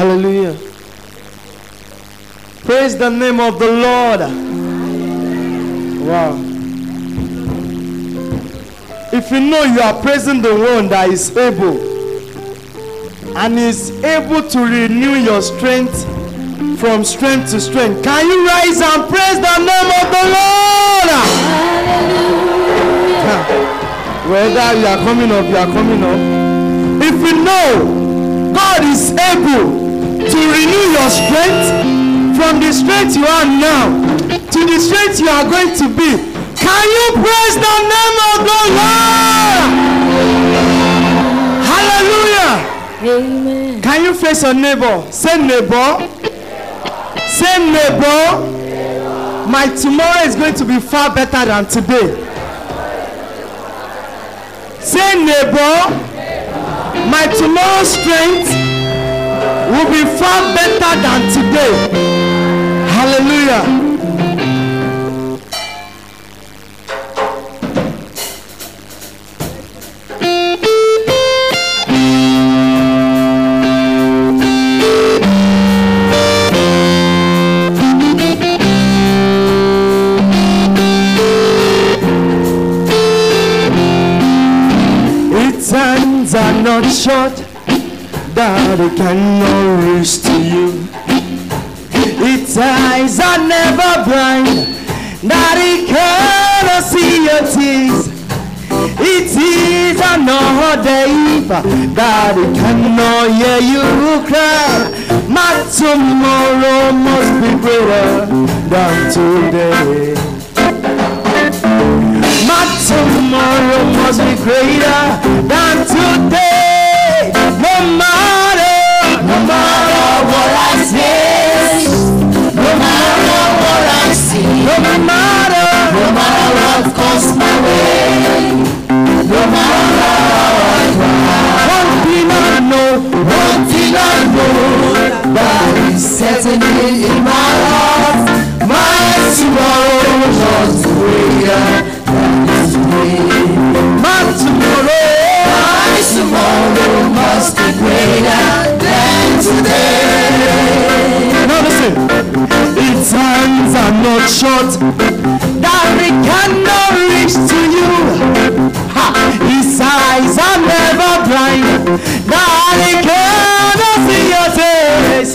Hallelujah. Praise the name of the Lord. Wow. If you know you are praising the one that is able and is able to renew your strength from strength to strength, can you rise and praise the name of the Lord? Hallelujah. Whether you are coming up, you are coming up. If you know God is able to renew your strength from the strength you are now to the strength you are going to be, can you praise the name of the Lord? Hallelujah. Amen. Can you face your neighbor? Say neighbor. Say neighbor. My tomorrow is going to be far better than today. Say neighbor. My tomorrow's strength will be far better than today. Hallelujah. Cannot reach to you. Its eyes are never blind that it cannot see your tears. It is another evil that it cannot hear you cry. My tomorrow must be greater than today. My tomorrow must be greater than today. No matter, no matter what I face, no matter what I see, no matter, no matter what comes my way, no matter short that it cannot reach to you. Ha! His eyes are never blind that it cannot see your face.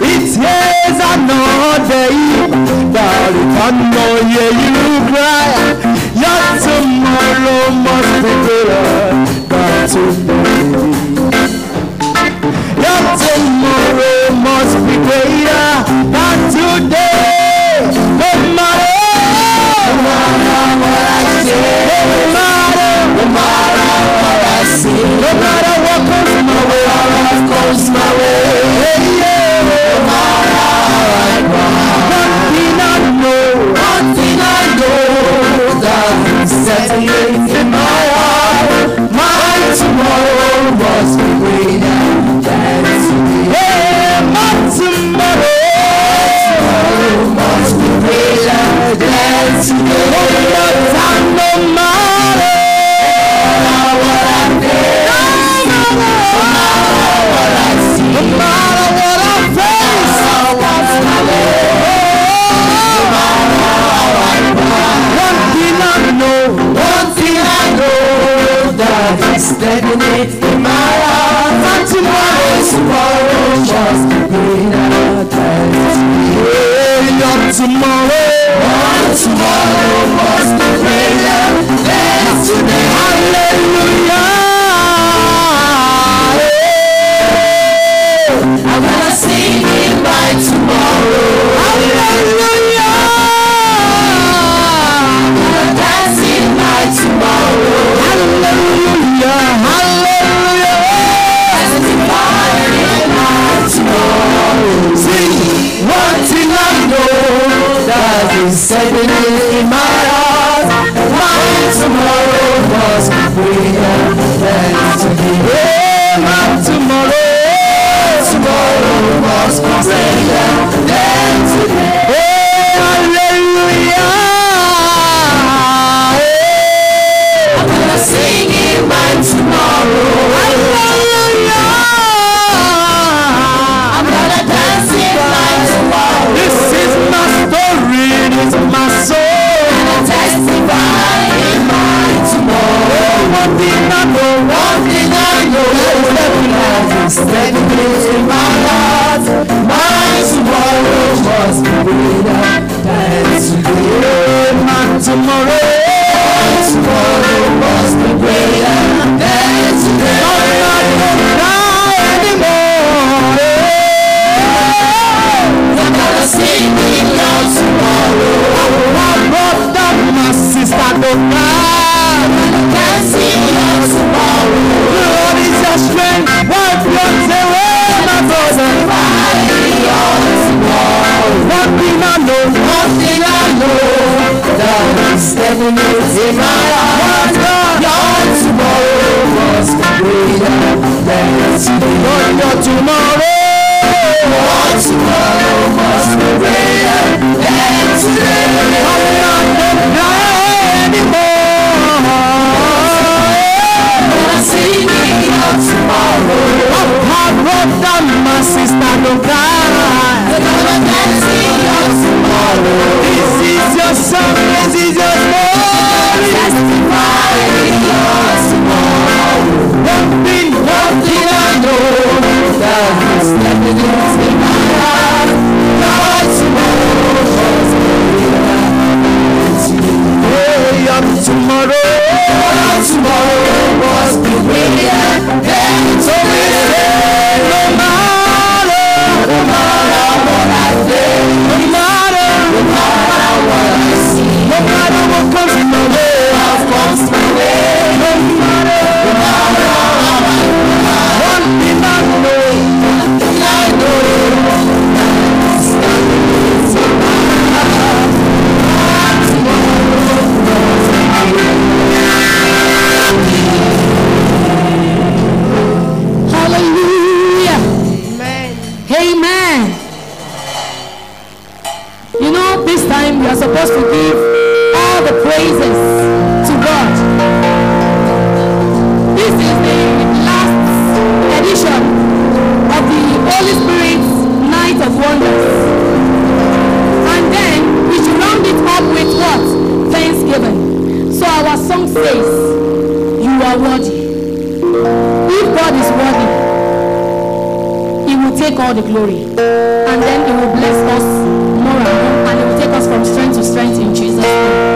Its ears are not deaf that it cannot hear you cry. Your tomorrow must be greater than today. Your tomorrow must be greater than today. No matter what comes my way, what comes my way. That is definite in my heart. And tomorrow, tomorrow must be greater than today. Your tomorrow, tomorrow must be greater than today. Hallelujah. I'm gonna sing in my tomorrow. You know, this time you are supposed to give all the praises to God. This is the last edition of the Holy Spirit's Night of Wonders. And then we should round it up with what? Thanksgiving. So our song says, You are worthy. If God is worthy, will take all the glory. And then He will bless us more and more, and He will take us from strength to strength in Jesus' name.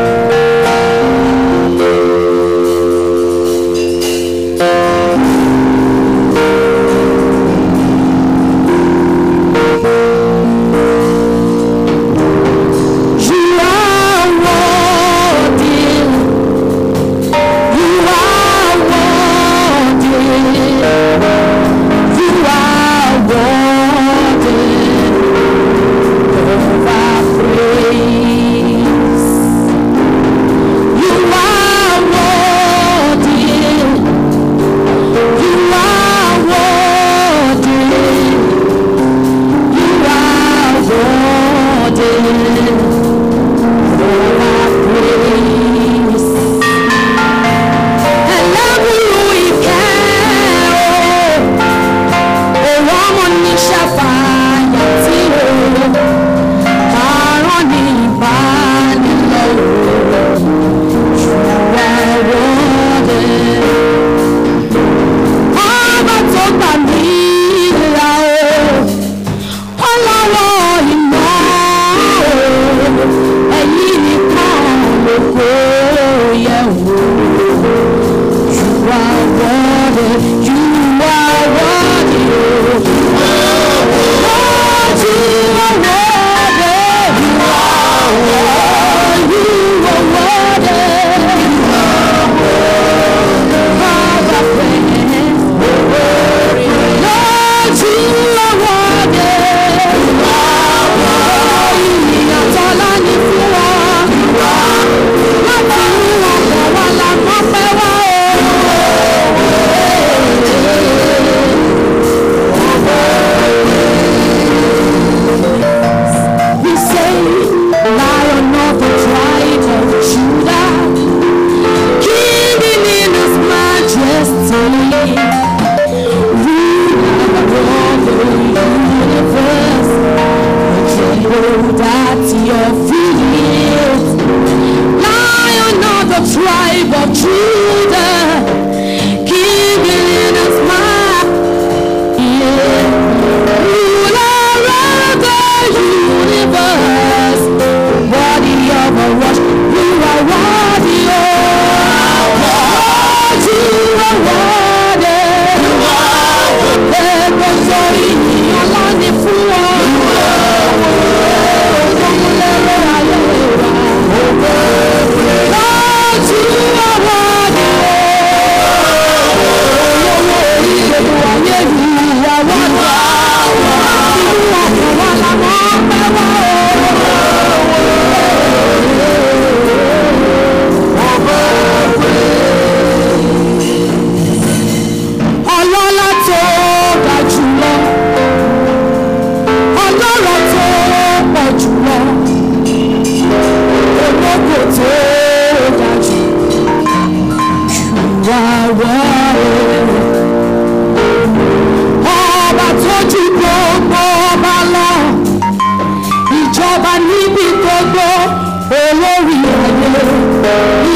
tribe of truth. níbi gbogbo ọba lọ ìjọba níbi gbogbo olórí ayé.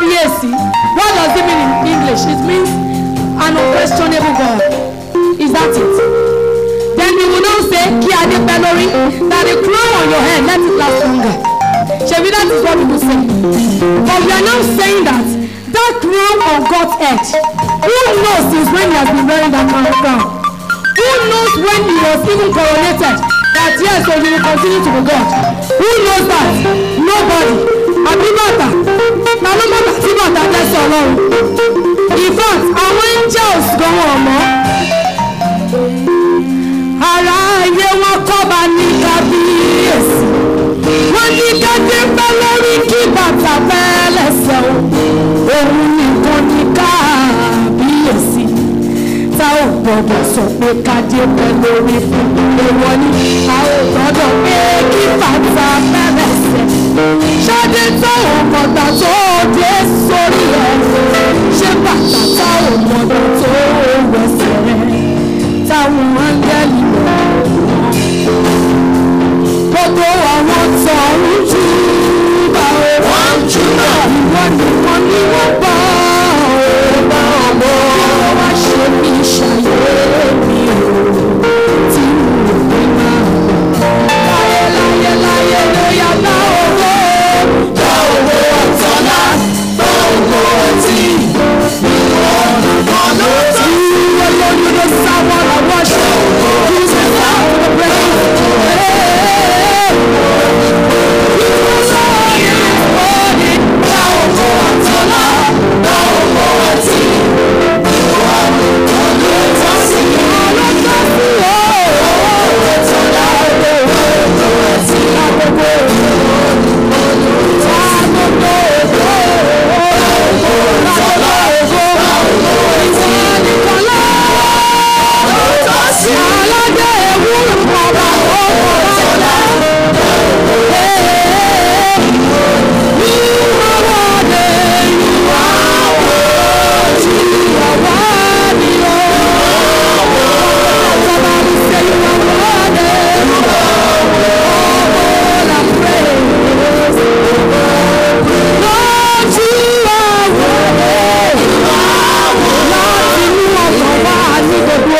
Kábíyèsí. What does it mean in english? It means an unquestionable god. Is that it? Then you will now say kí adé pẹ́ lórí? That the crown on your head let it last longer. Ṣebí that is what people say. But we are now saying that that crown on God's head who knows since when he has been wearing that crown? Crown who knows when he was even coronated? That yes so he will continue to be God. Who knows that? Nobody. Bàtà ta ló bàtà tí bàtà jẹ́ sí ọlọ́run in fact àwọn angels gan wọn mọ́. Ara ayé wọn kọ́ba ní kábíyèsí. Wọ́n ní gẹ́gẹ́ pẹ́ lórí kí bàtà bẹ́ẹ̀ lẹ́sẹ̀ o òun nìkan ní kábíyèsí. Tá ò gbọ́dọ̀ sọ pé kájé pẹ́ lórí fún èèwọ̀ ni. A ò gbọ́dọ̀ pé kí bàtà bẹ́ẹ̀ lẹ́sẹ̀ ṣáde tá ò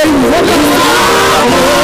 Hallelujah.